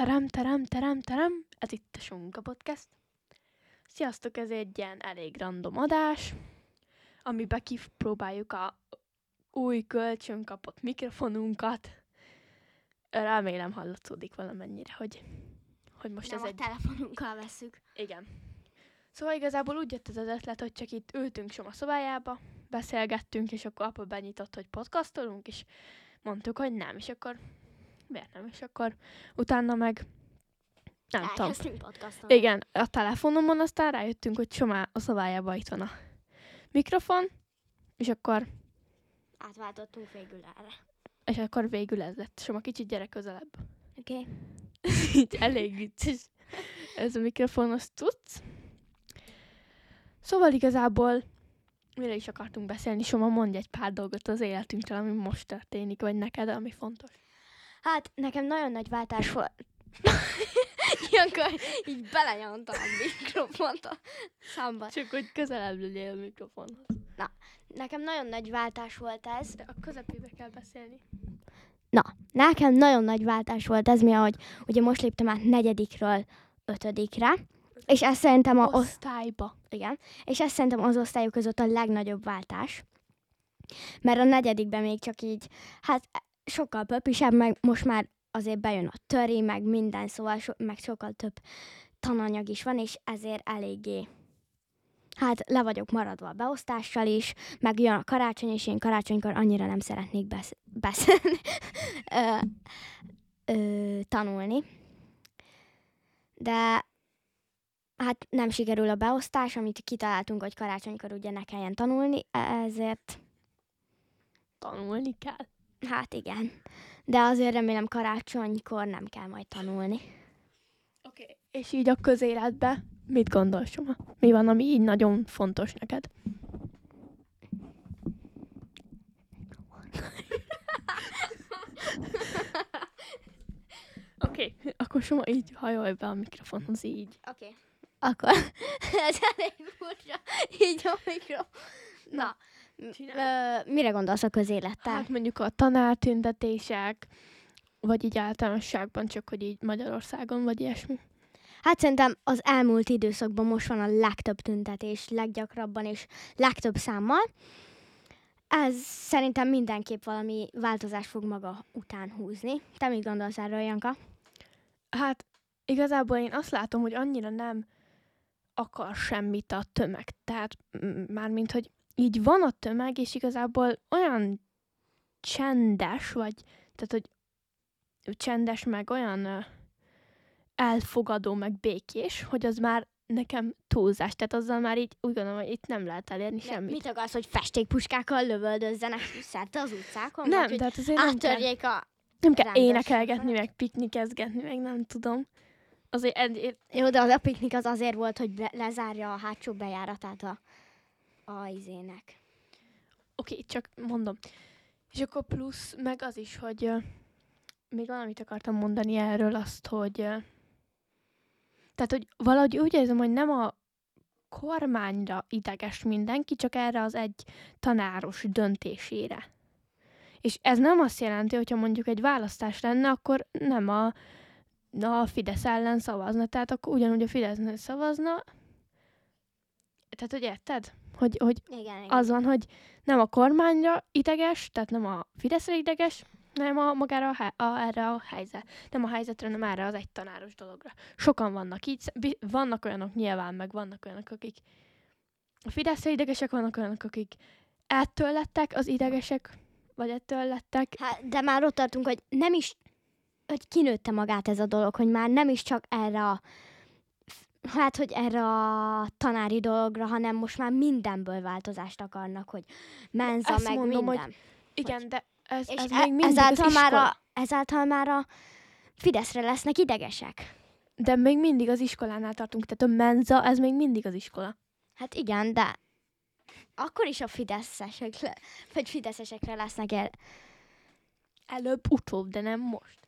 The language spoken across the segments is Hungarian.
terem, terem, terem, terem. Ez itt a Sunka Podcast. Sziasztok, ez egy ilyen elég random adás, amiben kipróbáljuk a új kölcsön kapott mikrofonunkat. Remélem hallatszódik valamennyire, hogy, hogy most Nem ez a egy... telefonunkkal veszük. Igen. Szóval igazából úgy jött ez az ötlet, hogy csak itt ültünk Soma szobájába, beszélgettünk, és akkor apa benyitott, hogy podcastolunk, és mondtuk, hogy nem, és akkor miért nem, és akkor utána meg nem tudom. Igen, a telefonomon aztán rájöttünk, hogy Soma a szobájában itt van a mikrofon, és akkor, Átváltottunk végül erre. és akkor végül ez lett. Soma kicsit gyere közelebb. Oké. Okay. Így elég vicces. Ez a mikrofonos tudsz. Szóval igazából mire is akartunk beszélni, Soma, mondj egy pár dolgot az életünkről, ami most történik, vagy neked, ami fontos. Hát nekem nagyon nagy váltás volt. Ilyenkor így belenyomtam a mikrofont a számba. Csak hogy közelebb legyél a mikrofonhoz. Nekem nagyon nagy váltás volt ez. De a közepébe kell beszélni. Na, nekem nagyon nagy váltás volt ez, mi ahogy ugye most léptem át negyedikről ötödikre, és ez szerintem a, osz, Osztályba. igen, és ez szerintem az osztályok között a legnagyobb váltás. Mert a negyedikben még csak így, hát sokkal pöpisebb, meg most már azért bejön a töri, meg minden, szóval so, meg sokkal több tananyag is van, és ezért eléggé hát le vagyok maradva a beosztással is, meg jön a karácsony, és én karácsonykor annyira nem szeretnék besz- beszélni, ö, ö, tanulni. De hát nem sikerül a beosztás, amit kitaláltunk, hogy karácsonykor ugye ne kelljen tanulni, ezért Tanulni kell. Hát igen. De azért remélem karácsonykor nem kell majd tanulni. Oké. Okay. És így a közéletbe mit gondolsz, Soma? Mi van, ami így nagyon fontos neked? Oké, okay. akkor Soma így hajolj be a mikrofonhoz, így. Oké. Okay. Akkor ez elég furcsa. Így a mikro. Na, Csinálj. ö, mire gondolsz a közélettel? Hát mondjuk a tanártüntetések, vagy így általánosságban, csak hogy így Magyarországon, vagy ilyesmi. Hát szerintem az elmúlt időszakban most van a legtöbb tüntetés, leggyakrabban és legtöbb számmal. Ez szerintem mindenképp valami változás fog maga után húzni. Te mit gondolsz erről, Janka? Hát igazából én azt látom, hogy annyira nem akar semmit a tömeg. Tehát mármint, hogy így van a tömeg, és igazából olyan csendes, vagy tehát, hogy csendes, meg olyan ö, elfogadó, meg békés, hogy az már nekem túlzás. Tehát azzal már így úgy gondolom, hogy itt nem lehet elérni semmit. Mit akarsz, hogy festékpuskákkal lövöldözzenek szerte az utcákon? nem, Vagy, tehát azért nem kell, a... nem kell énekelgetni, meg piknikezgetni, meg nem tudom. Azért ed- Jó, de az a piknik az azért volt, hogy be- lezárja a hátsó bejáratát a, a izének. Oké, okay, csak mondom. És akkor plusz meg az is, hogy uh, még valamit akartam mondani erről azt, hogy uh, tehát, hogy valahogy úgy érzem, hogy nem a kormányra ideges mindenki, csak erre az egy tanáros döntésére. És ez nem azt jelenti, hogyha mondjuk egy választás lenne, akkor nem a, a Fidesz ellen szavazna. Tehát akkor ugyanúgy a Fidesznek szavazna. Tehát, hogy érted? Hogy, hogy Igen, igen. az van, hogy nem a kormányra ideges, tehát nem a Fideszre ideges, nem a magára a, hely- a, erre a helyzet. Nem a helyzetre, hanem erre az egy tanáros dologra. Sokan vannak így, vannak olyanok nyilván, meg vannak olyanok, akik a Fideszre idegesek, vannak olyanok, akik ettől lettek az idegesek, vagy ettől lettek. Hát, de már ott tartunk, hogy nem is, hogy kinőtte magát ez a dolog, hogy már nem is csak erre a, hát, hogy erre a tanári dologra, hanem most már mindenből változást akarnak, hogy menza, Ezt meg mondom, hogy minden. Igen, de ez, És ez e- még mindig ezáltal, az már a, ezáltal már a Fideszre lesznek idegesek. De még mindig az iskolánál tartunk, tehát a menza, ez még mindig az iskola. Hát igen, de akkor is a fideszesek, le, vagy fideszesekre lesznek el. Előbb-utóbb, de nem most.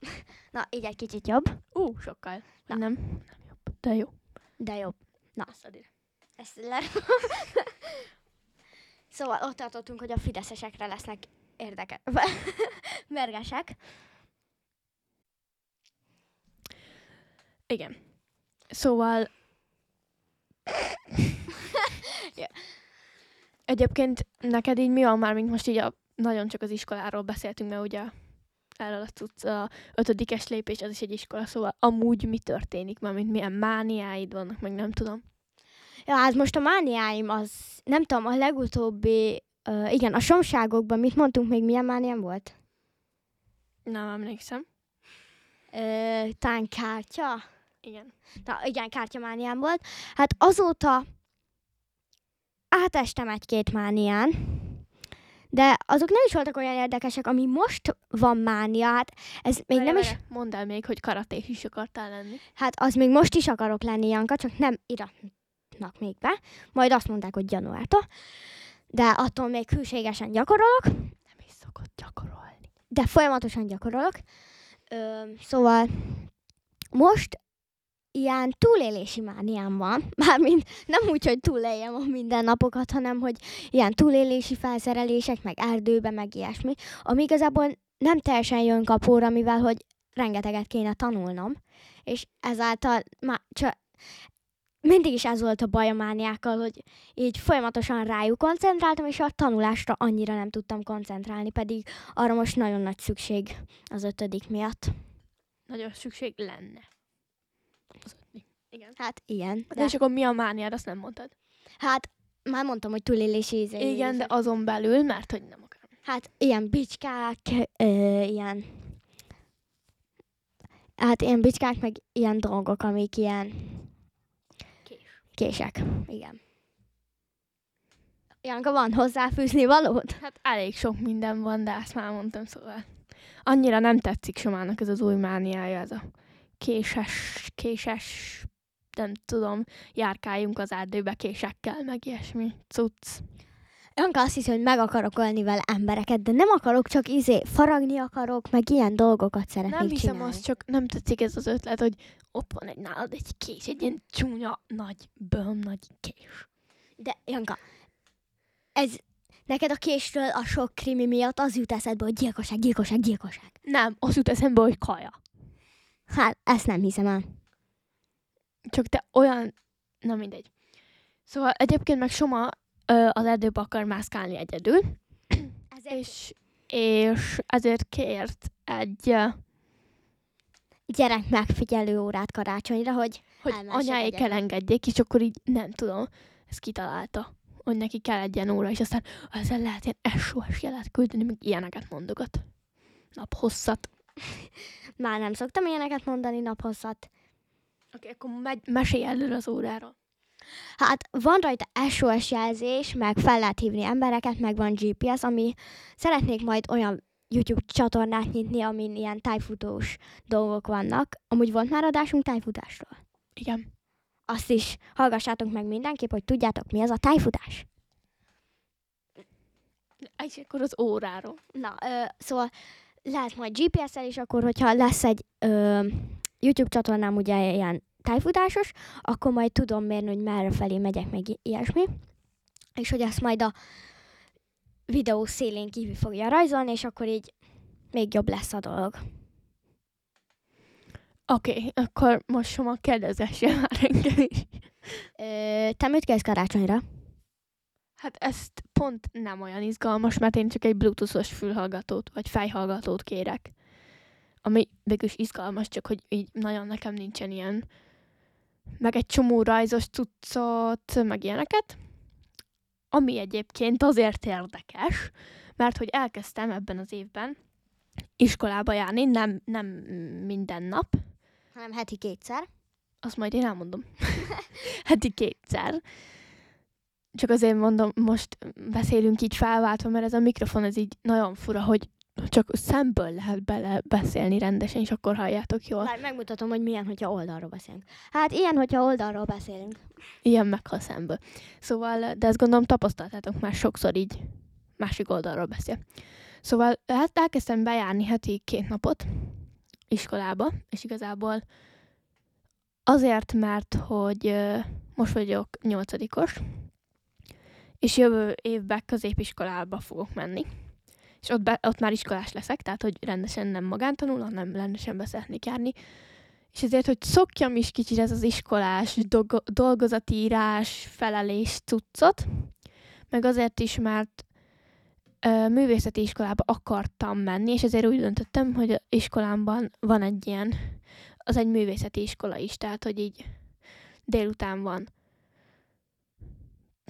Na, így egy kicsit jobb, Ú, uh, sokkal. Na. Nem, nem jobb, de jó. de jobb. Na, Ezt ide. ezt le... szóval ott tartottunk, hogy a fideszesekre lesznek érdeke... mergesek. Igen. Szóval... Ja. Egyébként neked így mi van már, mint most így a, nagyon csak az iskoláról beszéltünk, mert ugye erről a, cucc, a ötödikes lépés, az is egy iskola, szóval amúgy mi történik már, mint milyen mániáid vannak, meg nem tudom. Ja, hát most a mániáim az, nem tudom, a legutóbbi, uh, igen, a somságokban mit mondtunk még, milyen mániám volt? Nem emlékszem. Uh, talán kártya? Igen. Na, igen, kártyamániám volt. Hát azóta átestem egy-két mánián, de azok nem is voltak olyan érdekesek, ami most van mánia, hát ez még Várj, nem is, várj, Mondd el még, hogy karatés is akartál lenni. hát az még most is akarok lenni, Janka, csak nem iratnak még be, majd azt mondták, hogy januártól, de attól még hűségesen gyakorolok, Nem is szokott gyakorolni. de folyamatosan gyakorolok. Ö, szóval most ilyen túlélési mániám van, mármint nem úgy, hogy túléljem a mindennapokat, hanem hogy ilyen túlélési felszerelések, meg erdőbe, meg ilyesmi, ami igazából nem teljesen jön kapóra, mivel hogy rengeteget kéne tanulnom, és ezáltal már csak mindig is ez volt a baj a mániákkal, hogy így folyamatosan rájuk koncentráltam, és a tanulásra annyira nem tudtam koncentrálni, pedig arra most nagyon nagy szükség az ötödik miatt. Nagyon szükség lenne. Igen. Hát igen. De De, és akkor mi a mániád, azt nem mondtad. hát már mondtam, hogy túlélési íze. Igen, de azon belül, mert hogy nem akarom. Hát ilyen bicskák, ö, ilyen... Hát ilyen bicskák, meg ilyen dolgok, amik ilyen Kés. kések. Igen. Janka, van hozzáfűzni valót? Hát elég sok minden van, de ezt már mondtam, szóval. Annyira nem tetszik Somának ez az új mániája, ez a késes, késes, nem tudom, járkáljunk az erdőbe késekkel, meg ilyesmi cucc. Janka azt hiszi, hogy meg akarok ölni vele embereket, de nem akarok, csak izé, faragni akarok, meg ilyen dolgokat szeretnék Nem hiszem, csinálni. azt csak nem tetszik ez az ötlet, hogy ott van egy nálad egy kés, egy ilyen csúnya, nagy, böm, nagy kés. De Janka, ez neked a késről a sok krimi miatt az jut eszedbe, hogy gyilkosság, gyilkosság, gyilkosság. Nem, az jut eszembe, hogy kaja. Hát, ezt nem hiszem el. Csak te olyan... Na mindegy. Szóval egyébként meg Soma ö, az erdőbe akar mászkálni egyedül, Ezért és, és ezért kért egy, ö, gyerek megfigyelő órát karácsonyra, hogy hogy anyáik elengedjék, és akkor így nem tudom, ezt kitalálta, hogy neki kell egy ilyen óra, és aztán ezzel lehet ilyen SOS jelet küldeni, meg ilyeneket mondogat. Naphosszat. már nem szoktam ilyeneket mondani naphosszat. Oké, okay, akkor megy, mesélj előre az óráról. Hát van rajta SOS jelzés, meg fel lehet hívni embereket, meg van GPS, ami szeretnék majd olyan YouTube csatornát nyitni, amin ilyen tájfutós dolgok vannak. Amúgy volt már adásunk tájfutásról. Igen. Azt is hallgassátok meg mindenképp, hogy tudjátok, mi az a tájfutás. És akkor az óráról. Na, ö, szóval lehet majd GPS-el, és akkor, hogyha lesz egy ö, YouTube csatornám ugye ilyen tájfutásos, akkor majd tudom mérni, hogy merre felé megyek, meg ilyesmi. És hogy ezt majd a videó szélén kívül fogja rajzolni, és akkor így még jobb lesz a dolog. Oké, okay, akkor most Soma kérdezesse már engem is. Ö, te mit kezd karácsonyra? Hát ezt pont nem olyan izgalmas, mert én csak egy bluetoothos fülhallgatót, vagy fejhallgatót kérek. Ami végül is izgalmas, csak hogy így nagyon nekem nincsen ilyen. Meg egy csomó rajzos cuccot, meg ilyeneket. Ami egyébként azért érdekes, mert hogy elkezdtem ebben az évben iskolába járni, nem, nem minden nap, Hanem heti kétszer. azt majd én elmondom. Heti kétszer. Csak azért mondom, most beszélünk így felváltva, mert ez a mikrofon, ez így nagyon fura, hogy csak szemből lehet bele beszélni rendesen, és akkor halljátok jól. Már megmutatom, hogy milyen, hogyha oldalról beszélünk. Hát ilyen, hogyha oldalról beszélünk. Ilyen meg, ha szemből. Szóval, de ezt gondolom tapasztaltátok már sokszor így másik oldalról beszél. Szóval hát elkezdtem bejárni heti két napot iskolába, és igazából azért, mert hogy most vagyok nyolcadikos, és jövő évben középiskolába fogok menni. És ott, be, ott már iskolás leszek, tehát hogy rendesen nem magántanul, hanem rendesen be szeretnék járni. és ezért, hogy szokjam is kicsit ez az iskolás dolgo- dolgozatírás, felelés cuccot, meg azért is, mert ö, művészeti iskolába akartam menni, és ezért úgy döntöttem, hogy a iskolámban van egy ilyen, az egy művészeti iskola is, tehát, hogy így délután van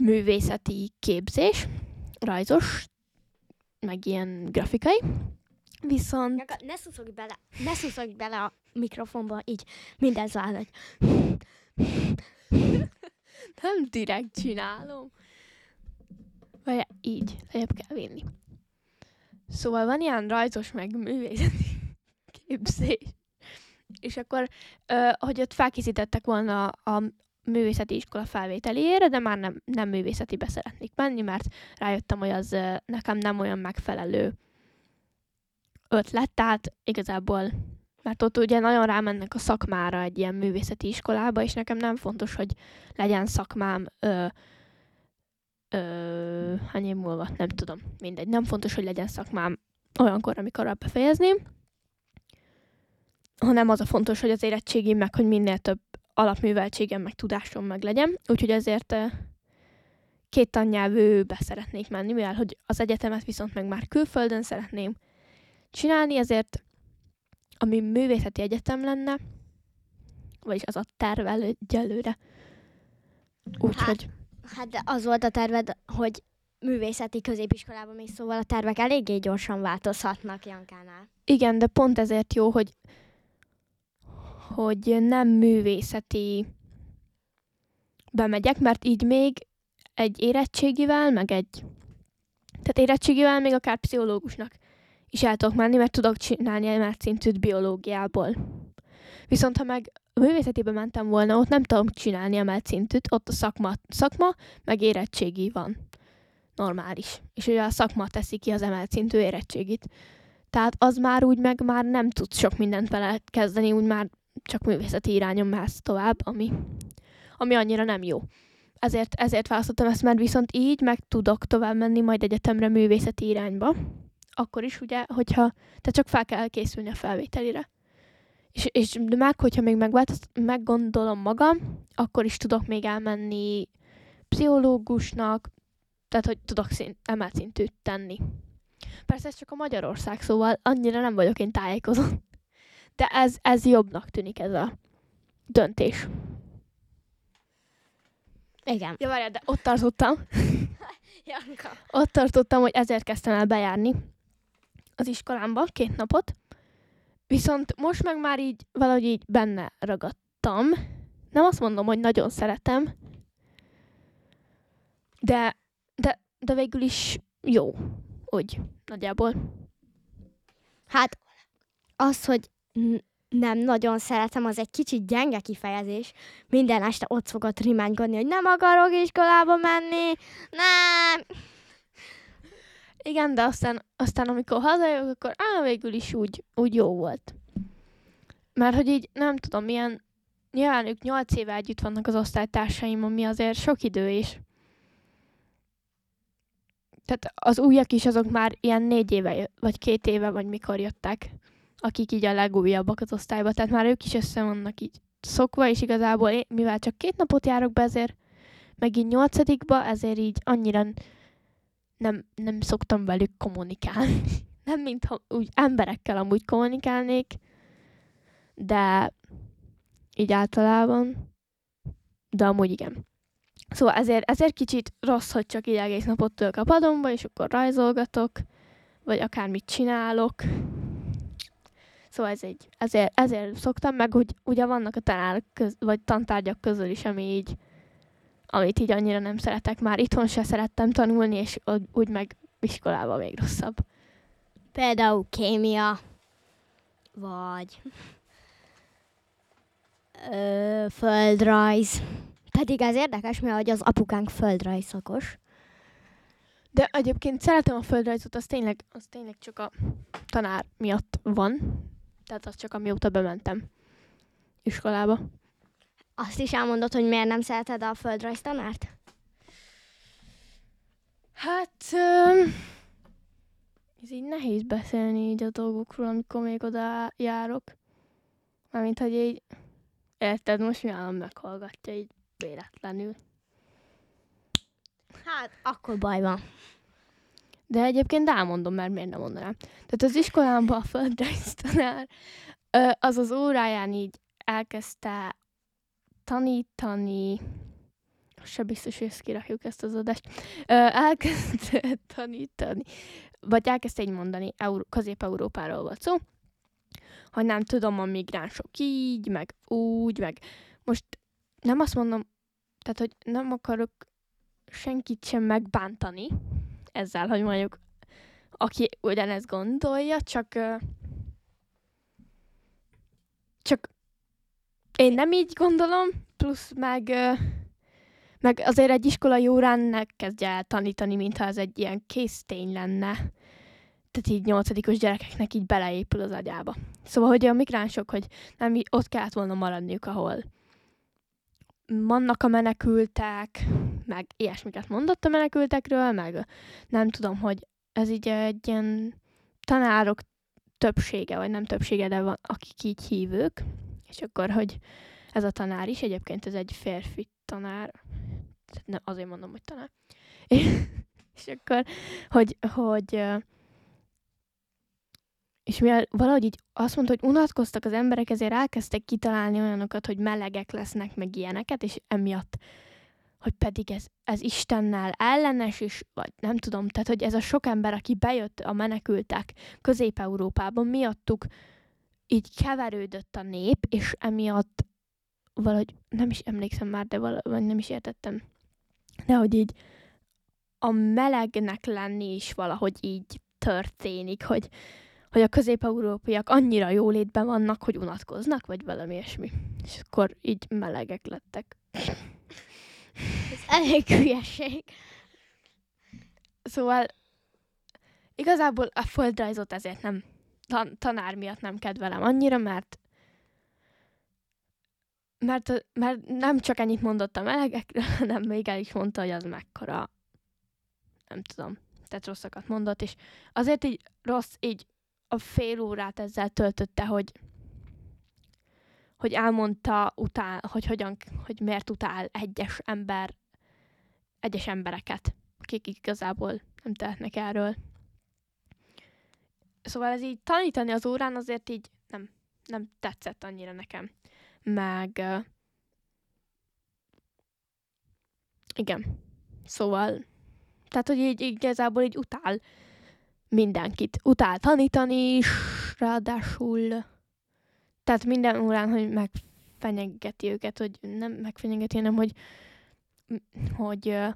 művészeti képzés, rajzos, meg ilyen grafikai, viszont... Jaka, ne szuszogj bele, ne szuszogj bele a mikrofonba, így minden szállat. Nem direkt csinálom. Vagy így, lejjebb kell vinni. Szóval van ilyen rajzos meg művészeti képzés. És akkor, hogy ott felkészítettek volna a művészeti iskola felvételére, de már nem, nem művészetibe szeretnék menni, mert rájöttem, hogy az nekem nem olyan megfelelő ötlet, tehát igazából mert ott ugye nagyon rámennek a szakmára egy ilyen művészeti iskolába, és nekem nem fontos, hogy legyen szakmám ö, ö, hány év múlva, nem tudom, mindegy. Nem fontos, hogy legyen szakmám olyankor, amikor befejezném, hanem az a fontos, hogy az érettségim meg, hogy minél több alapműveltségem, meg tudásom meg legyen. Úgyhogy ezért ö, két tannyelvűbe szeretnék menni, mivel hogy az egyetemet viszont meg már külföldön szeretném csinálni, ezért ami művészeti egyetem lenne, vagyis az a terv egyelőre. Úgyhogy Hát de az volt a terved, hogy művészeti középiskolában mész, szóval a tervek eléggé gyorsan változhatnak Jankánál. igen, de pont ezért jó, hogy hogy nem művészeti bemegyek, mert így még egy érettségivel, meg egy tehát érettségivel még akár pszichológusnak is el tudok menni, mert tudok csinálni emelt szintűt biológiából. Viszont ha meg a mentem volna, ott nem tudom csinálni emelt szintűt, ott a szakma, szakma meg érettségi van. Normális. És ugye a szakma teszi ki az emelt szintű érettségit. Tehát az már úgy meg már nem tud sok mindent vele kezdeni, úgy már csak művészeti irányon mász tovább, ami, ami annyira nem jó. Ezért, ezért választottam ezt, mert viszont így meg tudok tovább menni majd egyetemre művészeti irányba. Akkor is ugye, hogyha, tehát csak fel kell készülni a felvételire. És, és de meg, hogyha még megváltozt, meggondolom magam, akkor is tudok még elmenni pszichológusnak, tehát hogy tudok szint, emelt szintűt tenni. Persze ez csak a Magyarország, szóval annyira nem vagyok én tájékozott. De ez, ez jobbnak tűnik ez a döntés. Igen. Ja, várjál, de ott tartottam. Janka. Ott tartottam, hogy ezért kezdtem el bejárni az iskolámba két napot. Viszont most meg már így valahogy így benne ragadtam. Nem azt mondom, hogy nagyon szeretem, de, de, de végül is jó, úgy nagyjából. Hát az, hogy nem nagyon szeretem, az egy kicsit gyenge kifejezés. Minden este ott fogod rimánykodni, hogy nem akarok iskolába menni, nem. Igen, de aztán, aztán amikor hazajövök, akkor á, végül is úgy, úgy jó volt. Mert hogy így nem tudom, milyen, nyilván ők nyolc éve együtt vannak az osztálytársaim, ami azért sok idő is. Tehát az újak is azok már ilyen négy éve, vagy két éve, vagy mikor jöttek, akik így a legújabbak az osztályba. Tehát már ők is össze vannak így szokva, és igazából én, mivel csak két napot járok be, ezért meg így nyolcadikba, ezért így annyira nem, nem szoktam velük kommunikálni. Nem, mintha úgy emberekkel amúgy kommunikálnék, de így általában, de amúgy igen. Szóval ezért, ezért kicsit rossz, hogy csak így egész napot tölk a padomba, és akkor rajzolgatok, vagy akármit csinálok. Szóval ez egy, ezért, ezért szoktam, meg hogy ugye vannak a tanárok köz, vagy tantárgyak közül is, ami így, amit így annyira nem szeretek. Már itthon se szerettem tanulni, és úgy- meg iskolában még rosszabb. Például kémia, vagy ö, földrajz. Pedig ez érdekes, mert az apukánk földrajz szakos. De egyébként szeretem a földrajzot, az tényleg, az tényleg csak a tanár miatt van. Tehát az csak amióta bementem iskolába. Azt is elmondod, hogy miért nem szereted a földrajz tanárt? Hát, öm, ez így nehéz beszélni így a dolgokról, amikor még oda járok. Mármint, hogy így, érted, most mi állam meghallgatja így véletlenül. Hát, akkor baj van. De egyébként elmondom, mert miért nem mondanám. Tehát az iskolámban a földrajz tanár, az az óráján így elkezdte tanítani, se biztos, hogy ezt kirakjuk ezt az adást, elkezdte tanítani, vagy elkezdte így mondani, Euró- Közép-Európáról volt szó, hogy nem tudom, a migránsok így, meg úgy, meg most nem azt mondom, tehát, hogy nem akarok senkit sem megbántani ezzel, hogy mondjuk aki ugyanezt gondolja, csak csak én nem így gondolom, plusz meg meg azért egy iskolai órán ne kezdje el tanítani, mintha ez egy ilyen késztény lenne. Tehát így nyolcadikos gyerekeknek így beleépül az agyába. Szóval, hogy a migránsok, hogy nem ott kellett volna maradniuk, ahol vannak a menekültek, meg ilyesmiket mondott a menekültekről, meg nem tudom, hogy ez így egy ilyen tanárok többsége, vagy nem többsége, de van, akik így hívők, és akkor, hogy ez a tanár is, egyébként ez egy férfi tanár, nem, azért mondom, hogy tanár, és akkor, hogy, hogy és mivel valahogy így azt mondta, hogy unatkoztak az emberek, ezért elkezdtek kitalálni olyanokat, hogy melegek lesznek, meg ilyeneket, és emiatt, hogy pedig ez, ez Istennel ellenes, és vagy nem tudom, tehát, hogy ez a sok ember, aki bejött a menekültek Közép-Európában, miattuk így keverődött a nép, és emiatt valahogy, nem is emlékszem már, de valahogy nem is értettem, de hogy így a melegnek lenni is valahogy így történik, hogy, hogy a közép-európaiak annyira jólétben vannak, hogy unatkoznak, vagy valami ilyesmi. És akkor így melegek lettek. Ez elég hülyeség. Szóval igazából a földrajzot ezért nem, tan- tanár miatt nem kedvelem annyira, mert mert, mert nem csak ennyit mondott a melegekről, hanem még el is mondta, hogy az mekkora, nem tudom, tehát rosszakat mondott, és azért így rossz, így a fél órát ezzel töltötte, hogy hogy elmondta utál, hogy hogyan, hogy miért utál egyes ember, egyes embereket, akik igazából nem tehetnek erről. Szóval ez így tanítani az órán azért így nem, nem tetszett annyira nekem. Meg igen. Szóval tehát, hogy így igazából így utál mindenkit. Utál tanítani is, ráadásul tehát minden órán, hogy megfenyegeti őket, hogy nem megfenyegeti, hanem hogy hogy ö,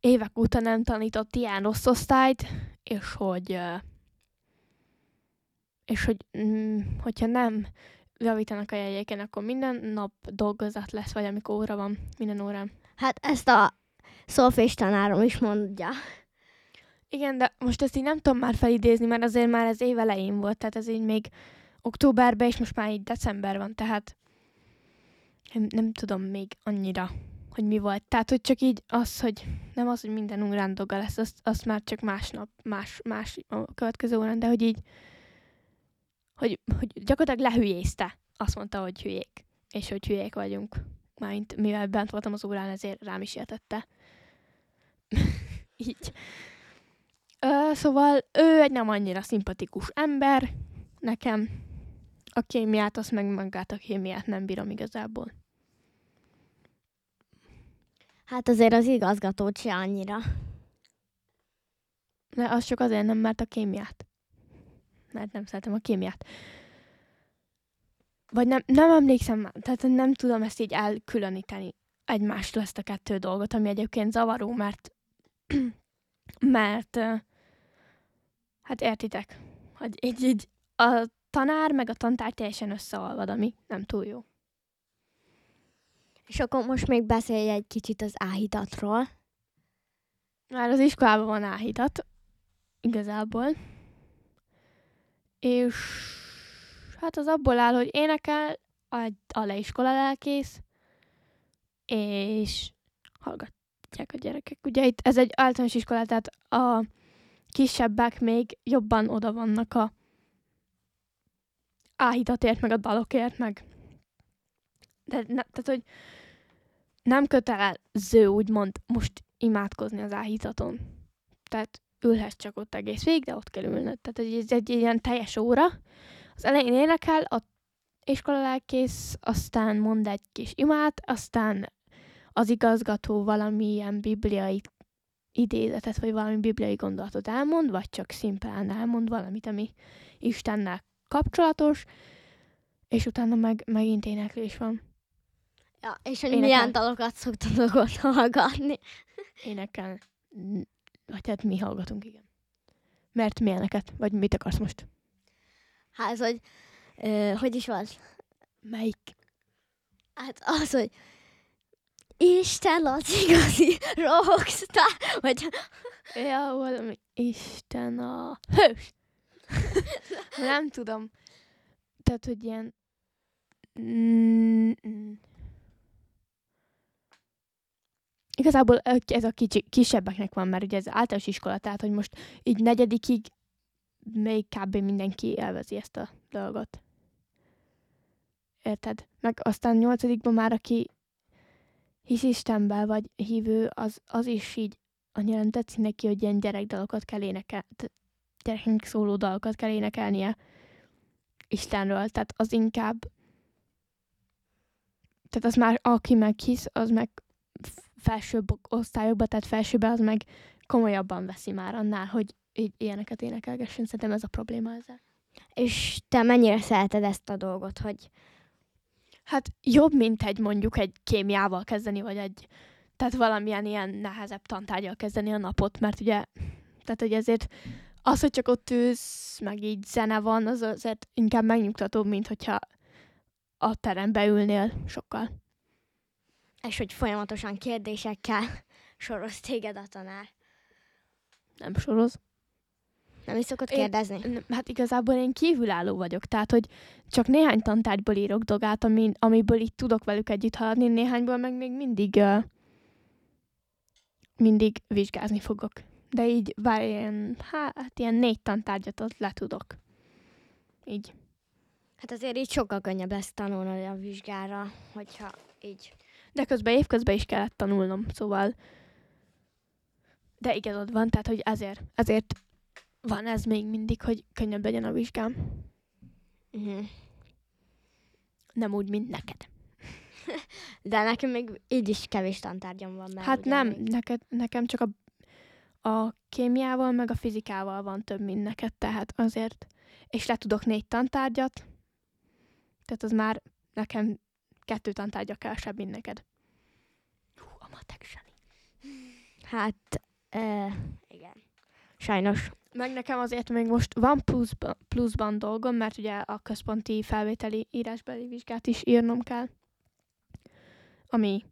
évek óta nem tanított ilyen rossz osztályt, és hogy ö, és hogy mm, hogyha nem javítanak a jegyeken, akkor minden nap dolgozat lesz, vagy amikor óra van, minden órán. Hát ezt a szolfés tanárom is mondja. Igen, de most ezt így nem tudom már felidézni, mert azért már ez év elején volt, tehát ez így még októberben, és most már így december van, tehát nem, nem tudom még annyira, hogy mi volt. Tehát, hogy csak így az, hogy nem az, hogy minden órán dolga lesz, azt, azt már csak másnap, más, más a következő órán, de hogy így, hogy, hogy gyakorlatilag lehülyézte. Azt mondta, hogy hülyék, és hogy hülyék vagyunk. Mármint mivel bent voltam az órán, ezért rám is értette. így. Ö, szóval ő egy nem annyira szimpatikus ember nekem. A kémiát, azt meg magát a kémiát nem bírom igazából. Hát azért az igazgatót se annyira. De az csak azért nem, mert a kémiát. Mert nem szeretem a kémiát. Vagy nem, nem emlékszem már, tehát nem tudom ezt így elkülöníteni egymástól ezt a kettő dolgot, ami egyébként zavaró, mert mert hát értitek, hogy így, így a tanár meg a tantár teljesen összeolvad, ami nem túl jó. És akkor most még beszélj egy kicsit az áhítatról. Már az iskolában van áhítat, igazából. És hát az abból áll, hogy énekel a, a leiskola lelkész, és hallgatják a gyerekek. Ugye itt ez egy általános iskola, tehát a kisebbek még jobban oda vannak a áhítatért, meg a dalokért, meg de ne, tehát, hogy nem kötelező úgymond most imádkozni az áhítaton. Tehát ülhetsz csak ott egész végig, de ott kell ülnöd. Tehát ez egy, egy ilyen teljes óra. Az elején énekel, a iskola lelkész, aztán mond egy kis imát, aztán az igazgató valamilyen bibliai idézetet, vagy valami bibliai gondolatot elmond, vagy csak szimplán elmond valamit, ami Istennel kapcsolatos, és utána meg megint éneklés van. Ja, és hogy Énekel. milyen dalokat szoktatok ott hallgatni. Énekel. Vagy hát mi hallgatunk, igen. Mert milyeneket? Vagy mit akarsz most? Hát, hogy, ö, hogy is van? Melyik? Hát az, hogy Isten az igazi rockstar, vagy Ja, valami Isten a hős. Nem tudom. Tehát, hogy ilyen... Mm, mm. Igazából ez a kicsi, kisebbeknek van, mert ugye ez általános iskola, tehát, hogy most így negyedikig még kb. mindenki élvezi ezt a dolgot. Érted? Meg aztán nyolcadikban már, aki hisz Istenben, vagy hívő, az, az is így annyira nem tetszik neki, hogy ilyen gyerekdalokat kell énekel, gyereknek szóló dalokat kell énekelnie Istenről. Tehát az inkább tehát az már, aki meg hisz, az meg felsőbb osztályokba, tehát felsőbe, az meg komolyabban veszi már annál, hogy ilyeneket énekelgessen. Szerintem ez a probléma ezzel. És te mennyire szereted ezt a dolgot, hogy Hát jobb, mint egy mondjuk egy kémiával kezdeni, vagy egy, tehát valamilyen ilyen nehezebb tantárgyal kezdeni a napot, mert ugye, tehát hogy ezért az, hogy csak ott ülsz, meg így zene van, az azért inkább megnyugtatóbb, mint hogyha a terembe ülnél sokkal. és hogy folyamatosan kérdésekkel soroz téged a tanár. Nem soroz. Nem is szokott Én- kérdezni? N- Hát igazából én kívülálló vagyok, tehát hogy csak néhány tantárgyból írok dolgát, ami, amiből így tudok velük együtt haladni, néhányból meg még mindig uh, mindig vizsgázni fogok. De így vár ilyen, hát ilyen négy tantárgyat ott le tudok. Így. Hát azért így sokkal könnyebb lesz tanulni a vizsgára, hogyha így. De közben évközben is kellett tanulnom, szóval de igazad van, tehát hogy ezért, ezért van ez még mindig, hogy könnyebb legyen a vizsgám. Uh-huh. Nem úgy, mint neked. De nekem még így is kevés tantárgyam van. Mert Hát nem, Még... neked, nekem csak a, a kémiával, meg a fizikával van több, mint neked, tehát azért. És le tudok négy tantárgyat, tehát az már nekem kettő tantárgya kevesebb, mint neked. Hú, a matek. Hát, uh, igen. Sajnos. Meg nekem azért még most van pluszban, pluszban dolgom, mert ugye a központi felvételi írásbeli vizsgát is írnom kell, ami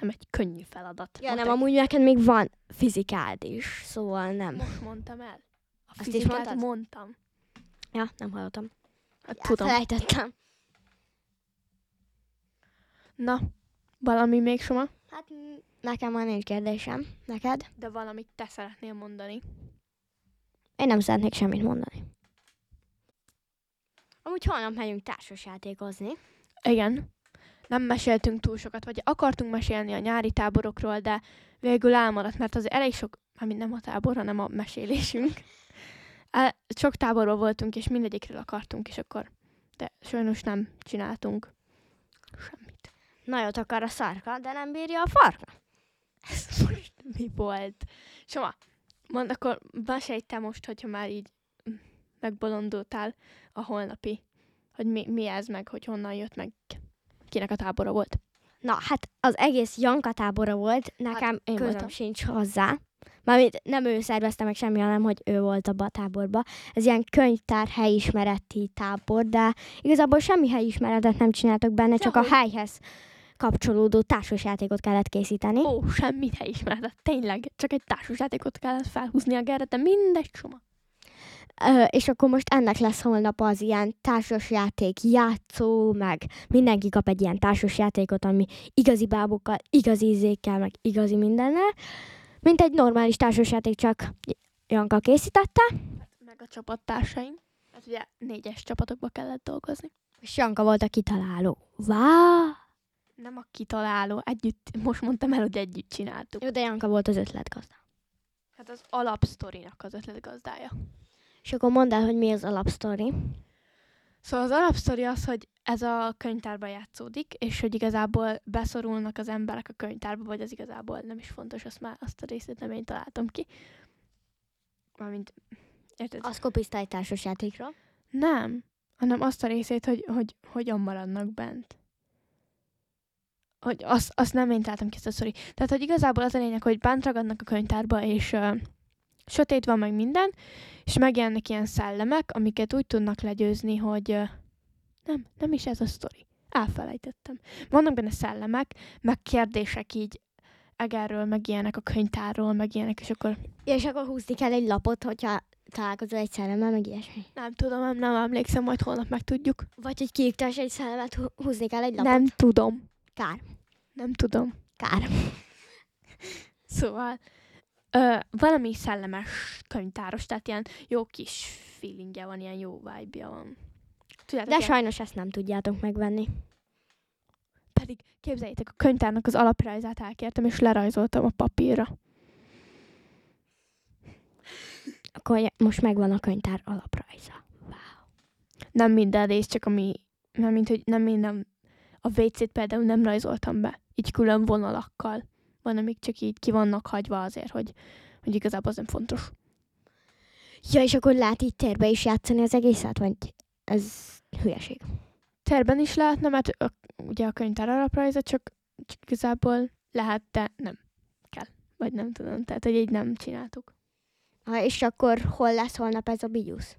nem egy könnyű feladat. Ja, nem, Matek- amúgy neked még van fizikád is, szóval nem. Most mondtam el. A Azt is mondtad? mondtam. Ja, nem hallottam. Hát, Ja, tudom. Felejtettem. Na, valami még soma? Hát nekem már nincs kérdésem. Neked? De valamit te szeretnél mondani. Én nem szeretnék semmit mondani. Amúgy holnap megyünk társasjátékozni. Igen. Nem meséltünk túl sokat, vagy akartunk mesélni a nyári táborokról, de végül elmaradt, mert az elég sok, mármint nem a tábor, hanem a mesélésünk. El- Sok táborban voltunk, és mindegyikről akartunk, és akkor, de sajnos nem csináltunk semmit. Nagyot akar a szarka, de nem bírja a farka. Ez most mi volt? Soma, mondd akkor, mesélj most, hogyha már így megbolondultál a holnapi, hogy mi, mi ez, meg hogy honnan jött, meg kinek a tábora volt. Na, hát az egész Janka tábora volt, nekem Hát, én közöm voltam. sincs hozzá. Mármint nem ő szervezte meg semmi, hanem hogy ő volt abban a táborban. Ez ilyen könyvtár helyismereti tábor, de igazából semmi helyismeretet nem csináltak benne, csak a helyhez kapcsolódó társasjátékot kellett készíteni. Ó, semmit helyismeretett. Tényleg, csak egy társasjátékot kellett felhúzni a gerre, de mindegy soma. Ö, és akkor most ennek lesz holnap az ilyen társasjáték játszó, meg mindenki kap egy ilyen társasjátékot, ami igazi bábokkal, igazi ízékkel, meg igazi mindennel. Mint egy normális társasjáték, csak Janka készítette. Meg a csapattársaim. Hát ugye négyes csapatokba kellett dolgozni. És Janka volt a kitaláló. Wow! Nem a kitaláló, együtt, most mondtam el, hogy együtt csináltuk. Jó, de Janka volt az ötletgazda. Hát az alapsztorinak az ötletgazdája. És akkor mondd el, hogy mi az alapsztori. Szóval az alapsztori az, hogy ez a könyvtárba játszódik, és hogy igazából beszorulnak az emberek a könyvtárba, vagy az igazából nem is fontos, azt már azt a részét nem én találtam ki. Mármint, érted? Az kopiszta egy társasjátékra. Nem, hanem azt a részét, hogy, hogy hogyan maradnak bent. Hogy azt, azt nem én találtam ki ezt a sztori. Tehát, hogy igazából az a lényeg, hogy bent ragadnak a könyvtárba, és uh, sötét van meg minden, és megjelennek ilyen szellemek, amiket úgy tudnak legyőzni, hogy uh, nem, nem is ez a sztori. Elfelejtettem. Vannak benne szellemek, meg kérdések így egerről, meg ilyenek a könyvtárról, meg ilyenek, és akkor Ja, és akkor húzni kell egy lapot, hogyha találkozol egy szellemmel, meg ilyesmi. nem tudom, nem, nem emlékszem, majd holnap megtudjuk. Vagy hogy kiiktas egy szellemet, hú- húzni kell egy lapot. Nem tudom. Kár. Nem tudom. Kár. Szóval ö, valami szellemes könyvtáros, tehát ilyen jó kis feelingje van, ilyen jó vibe van. Tudjátok, De ilyen- sajnos ezt nem tudjátok megvenni. pedig képzeljétek, a könyvtárnak az alaprajzát elkértem, és lerajzoltam a papírra. Akkor most megvan a könyvtár alaprajza. Nem minden rész, csak ami, nem, mint, hogy nem minden, a WC-t például nem rajzoltam be, így külön vonalakkal. Van, amik csak így ki vannak hagyva azért, hogy, hogy igazából az nem fontos. Ja, és akkor lehet így térbe is játszani az egészet, vagy ez hülyeség. Terben is lehetne, mert a, ugye a könyvtár alaprajza csak, csak igazából lehet, de nem kell. Vagy nem tudom, tehát hogy így nem csináltuk. Ha, és akkor hol lesz holnap ez a biusz?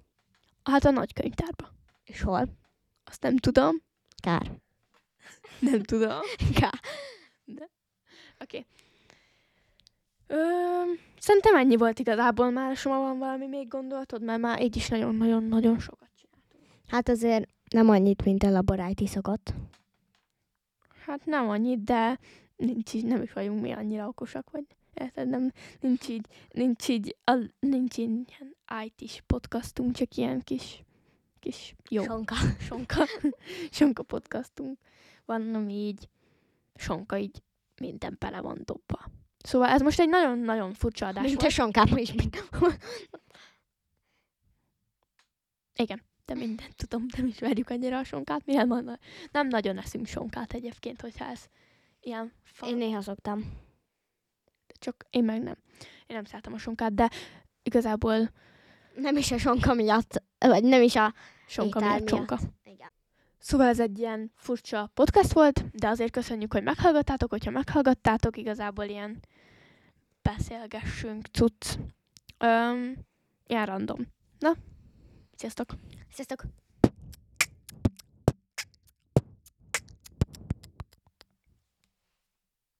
Hát a nagy könyvtárba. És hol? Azt nem tudom. Kár. Nem tudom. Kár. Oké. Okay. Szerintem ennyi volt igazából már, Soma van valami még gondolatod, mert már így is nagyon-nagyon-nagyon sokat csináltunk. Hát azért nem annyit, mint a laboráti szokott. Hát nem annyit, de nincs így, nem is vagyunk mi annyira okosak, vagy érted, nem, nincs így, nincs így, a, nincs így ilyen IT-s podcastunk, csak ilyen kis, kis jó Sonka. sonka, sonka podcastunk van, ami így sonka így minden bele van dobva. Szóval ez most egy nagyon-nagyon furcsa adás Mint a volt. sonkában is. Igen, de mindent tudom, nem ismerjük annyira a sonkát, milyen van. Nem nagyon eszünk sonkát egyébként, hogyha ez ilyen fa... Én néha szoktam. Csak én meg nem. Én nem szeretem a sonkát, de igazából Nem is a sonka miatt, vagy nem is a sonka miatt sonka. Igen. Szóval ez egy ilyen furcsa podcast volt, de azért köszönjük, hogy meghallgattátok, hogyha meghallgattátok, igazából ilyen beszélgessünk, cucc. Öm, ilyen random. Na, sziasztok! Sziasztok!